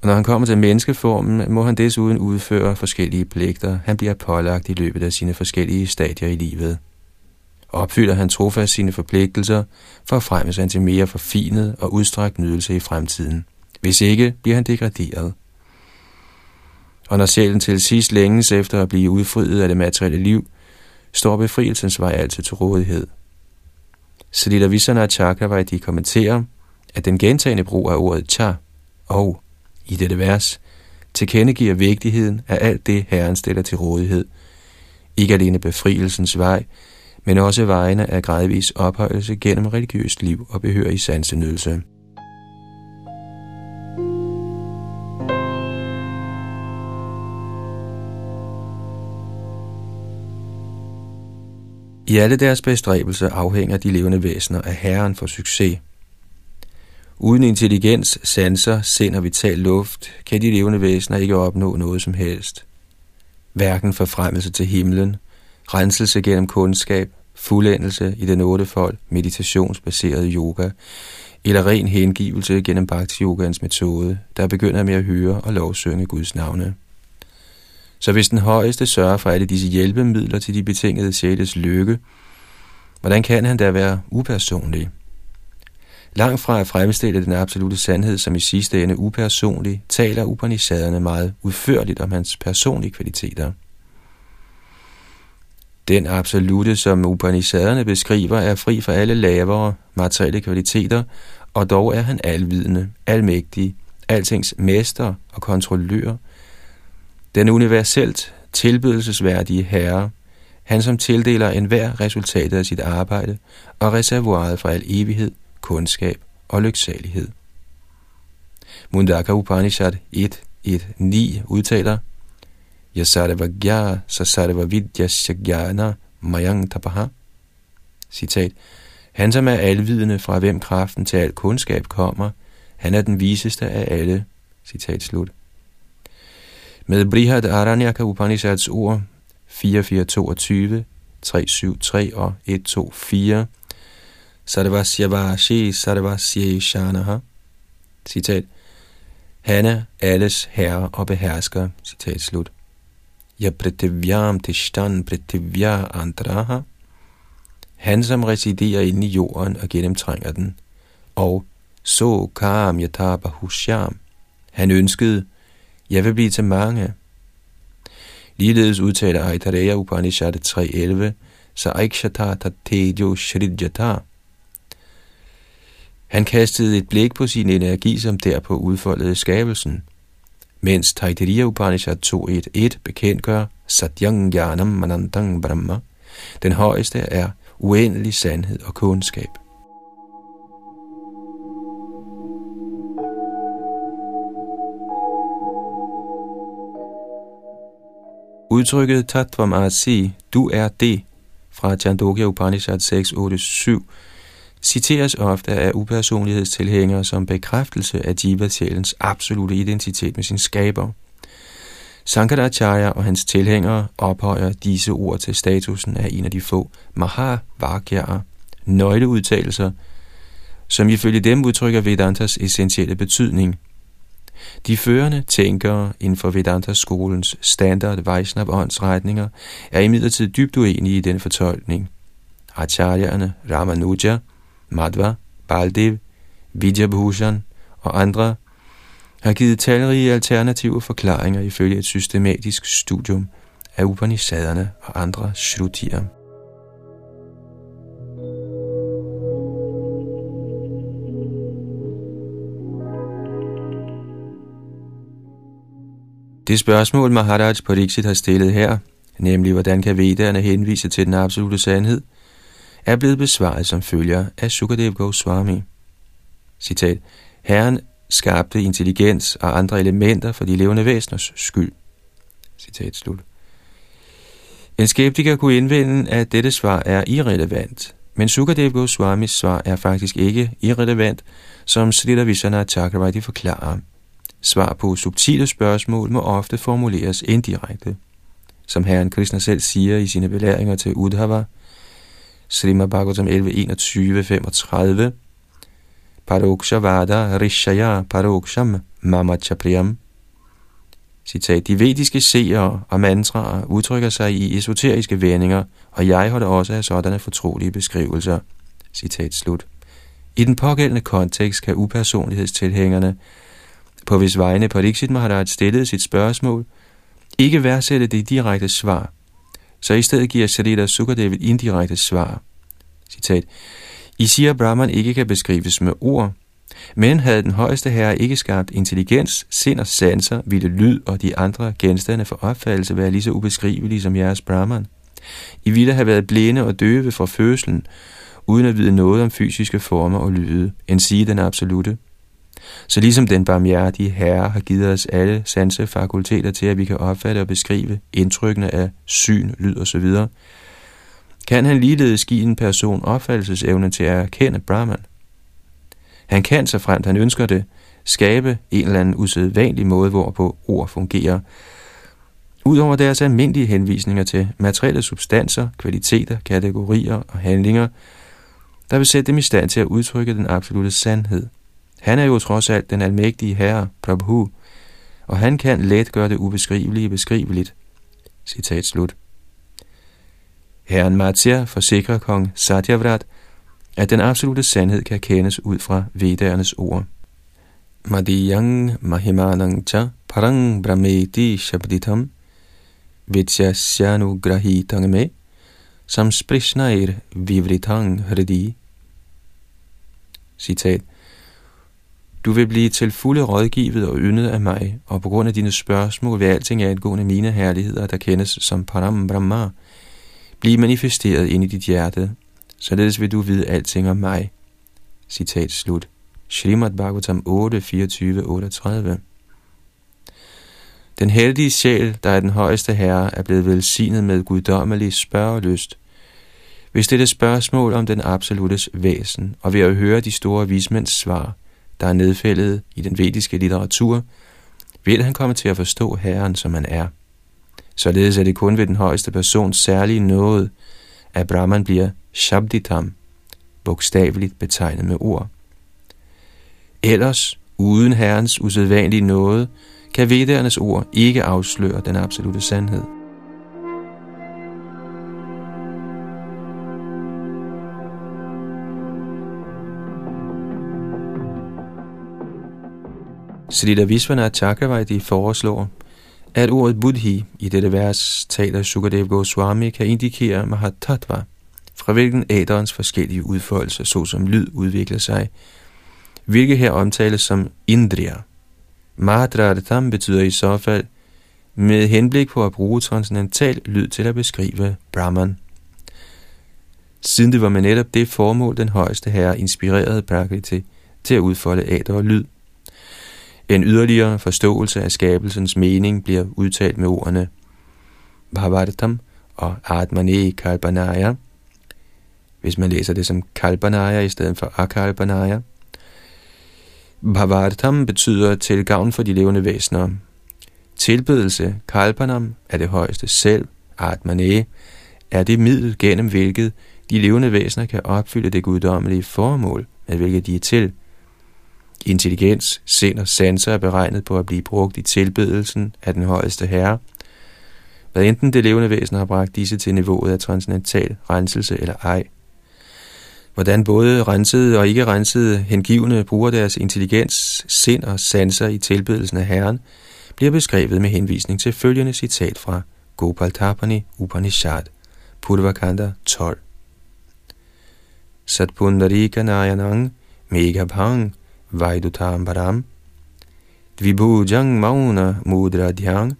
og når han kommer til menneskeformen, må han desuden udføre forskellige pligter, han bliver pålagt i løbet af sine forskellige stadier i livet opfylder han trofast sine forpligtelser, for at fremme sig til mere forfinet og udstrakt nydelse i fremtiden. Hvis ikke, bliver han degraderet. Og når sjælen til sidst længes efter at blive udfriet af det materielle liv, står befrielsens vej altid til rådighed. Salita Visana Chakravarti kommenterer, at den gentagende brug af ordet cha og i dette vers tilkendegiver vigtigheden af alt det, Herren stiller til rådighed. Ikke alene befrielsens vej, men også vejene af gradvis ophøjelse gennem religiøst liv og behørig sansenydelse. I alle deres bestræbelser afhænger de levende væsener af Herren for succes. Uden intelligens, sanser, sind og vital luft, kan de levende væsener ikke opnå noget som helst. Hverken forfremmelse til himlen, renselse gennem kundskab, fuldendelse i den ottefold meditationsbaserede yoga, eller ren hengivelse gennem bhakti-yogans metode, der begynder med at høre og lovsynge Guds navne. Så hvis den højeste sørger for alle disse hjælpemidler til de betingede sjæles lykke, hvordan kan han da være upersonlig? Langt fra at fremstille den absolute sandhed som i sidste ende upersonlig, taler Upanishaderne meget udførligt om hans personlige kvaliteter. Den absolute, som Upanishaderne beskriver, er fri for alle lavere materielle kvaliteter, og dog er han alvidende, almægtig, altings mester og kontrollør. Den universelt tilbydelsesværdige herre, han som tildeler enhver resultatet af sit arbejde og reservoiret for al evighed, kundskab og lyksalighed. Mundaka Upanishad 1.1.9 udtaler, Yasarvagya Gya Sasarva Vidya Mayang Tapaha. Citat. Han som er alvidende, fra hvem kraften til al kundskab kommer, han er den viseste af alle. Citat slut. Med Brihad Aranyaka Upanishads ord 4422, 373 og 124, Sarvasyavashi Sarvasye Shanaha. Citat. Han er alles herre og behersker. Citat slut. Ja pritivyam tishtan pritivya andraha. Han, som residerer inde i jorden og gennemtrænger den. Og så kam yataba husham. Han ønskede, jeg vil blive til mange. Ligeledes udtaler Aitareya Upanishad 3.11, så aikshata tatejo shridjata. Han kastede et blik på sin energi, som derpå udfoldede skabelsen – mens Taittiriya Upanishad 2.1.1 bekendtgør Satyang Jnanam Manantang Brahma. Den højeste er uendelig sandhed og kundskab. Udtrykket Tattvam Asi, du er det, fra Chandogya Upanishad 6.8.7, citeres ofte af upersonlighedstilhængere som bekræftelse af Jiva-sjælens absolute identitet med sin skaber. Sankaracharya og hans tilhængere ophøjer disse ord til statusen af en af de få Mahavakyaer, nøgleudtalelser, som ifølge dem udtrykker Vedantas essentielle betydning. De førende tænkere inden for Vedantas skolens standard Vaishnav åndsretninger er imidlertid dybt uenige i den fortolkning. Acharya'erne Ramanuja Madhva, Baldev, Vidyabhushan og andre har givet talrige alternative forklaringer ifølge et systematisk studium af Upanishaderne og andre shrutier. Det spørgsmål, Maharaj Pariksit har stillet her, nemlig hvordan kan vedderne henvise til den absolute sandhed, er blevet besvaret som følger af Sukadev Goswami. Citat, Herren skabte intelligens og andre elementer for de levende væseners skyld. Citat slut. En skeptiker kunne indvende, at dette svar er irrelevant, men Sukadev Goswamis svar er faktisk ikke irrelevant, som Srila Vishana Chakravarti forklarer. Svar på subtile spørgsmål må ofte formuleres indirekte. Som herren Krishna selv siger i sine belæringer til Udhava, Srimad Bhagavatam 11, 21, 35. Paroksha Vada Rishaya Paroksham Mamachapriyam Citat, de vediske seere og mantraer udtrykker sig i esoteriske vendinger, og jeg holder også af sådanne fortrolige beskrivelser. Citat slut. I den pågældende kontekst kan upersonlighedstilhængerne, på hvis vegne Pariksit Maharaj stillede sit spørgsmål, ikke værdsætte det direkte svar, så i stedet giver Sharita Sukadev et indirekte svar. Citat. I siger, at Brahman ikke kan beskrives med ord, men havde den højeste herre ikke skabt intelligens, sind og sanser, ville lyd og de andre genstande for opfattelse være lige så ubeskrivelige som jeres Brahman. I ville have været blinde og døve fra fødslen, uden at vide noget om fysiske former og lyde, end sige den absolute. Så ligesom den barmhjertige Herre har givet os alle sansefakulteter til, at vi kan opfatte og beskrive indtrykkene af syn, lyd osv., kan han ligeledes give en person opfattelsesevne til at erkende Brahman. Han kan, så fremt han ønsker det, skabe en eller anden usædvanlig måde, hvorpå ord fungerer, Udover deres almindelige henvisninger til materielle substanser, kvaliteter, kategorier og handlinger, der vil sætte dem i stand til at udtrykke den absolute sandhed. Han er jo trods alt den almægtige herre, Prabhu, og han kan let gøre det ubeskrivelige beskriveligt. Citat slut. Herren Matsya forsikrer kong Satyavrat, at den absolute sandhed kan kendes ud fra vedernes ord. Madiyang mahimanang cha parang brahmeti shabditam vityasyanu grahitang som sprishnair vivritang hridi. Citat. Du vil blive til fulde rådgivet og yndet af mig, og på grund af dine spørgsmål vil alting angående mine herligheder, der kendes som Param Brahma, blive manifesteret ind i dit hjerte, således vil du vide alting om mig. Citat slut. Srimad Bhagavatam 8, 24, 38 Den heldige sjæl, der er den højeste herre, er blevet velsignet med guddommelig spørgelyst. Hvis det er spørgsmål om den absolutes væsen, og ved at høre de store vismænds svar, der er nedfældet i den vediske litteratur, vil han komme til at forstå Herren, som han er. Således er det kun ved den højeste persons særlige nåde, at Brahman bliver Shabditam, bogstaveligt betegnet med ord. Ellers, uden Herrens usædvanlige nåde, kan vedernes ord ikke afsløre den absolute sandhed. Srila Vishwanath Chakravarti foreslår, at ordet buddhi i dette vers taler Sukadev Goswami kan indikere Mahatattva, fra hvilken æderens forskellige udfoldelser, såsom lyd, udvikler sig, hvilket her omtales som indriya. Mahadradatam betyder i så fald med henblik på at bruge transcendental lyd til at beskrive Brahman. Siden det var med netop det formål, den højeste herre inspirerede Prakriti til at udfolde æder og lyd. En yderligere forståelse af skabelsens mening bliver udtalt med ordene Bhavartam og Atmane Kalpanaya. Hvis man læser det som Kalpanaya i stedet for Akalpanaya. Bhavartam betyder til gavn for de levende væsener. Tilbedelse, Kalpanam, er det højeste selv, Atmane, er det middel gennem hvilket de levende væsener kan opfylde det guddommelige formål, med hvilket de er til – Intelligens, sind og sanser er beregnet på at blive brugt i tilbedelsen af den højeste herre. Hvad enten det levende væsen har bragt disse til niveauet af transcendental renselse eller ej. Hvordan både rensede og ikke rensede hengivne bruger deres intelligens, sind og sanser i tilbedelsen af Herren, bliver beskrevet med henvisning til følgende citat fra Gopal Tapani Upanishad, Purvakanda 12. Satpundarika Nayanang Megabhang Vaidutambaram, Dvibhujang Mauna Mudradhyang,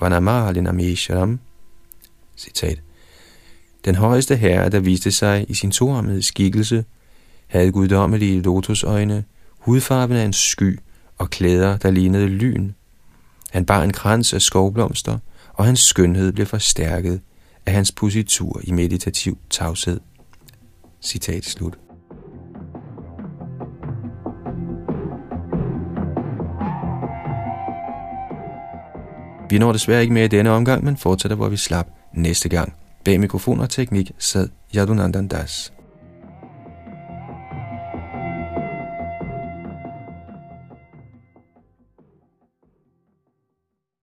Vanamalinamesharam. Citat. Den højeste herre, der viste sig i sin toarmede skikkelse, havde guddommelige lotusøjne, hudfarven af en sky og klæder, der lignede lyn. Han bar en krans af skovblomster, og hans skønhed blev forstærket af hans positur i meditativ tavshed. Citat slut. Vi når desværre ikke mere i denne omgang, men fortsætter, hvor vi slap næste gang. Bag mikrofon og teknik sad Yadunandan Das.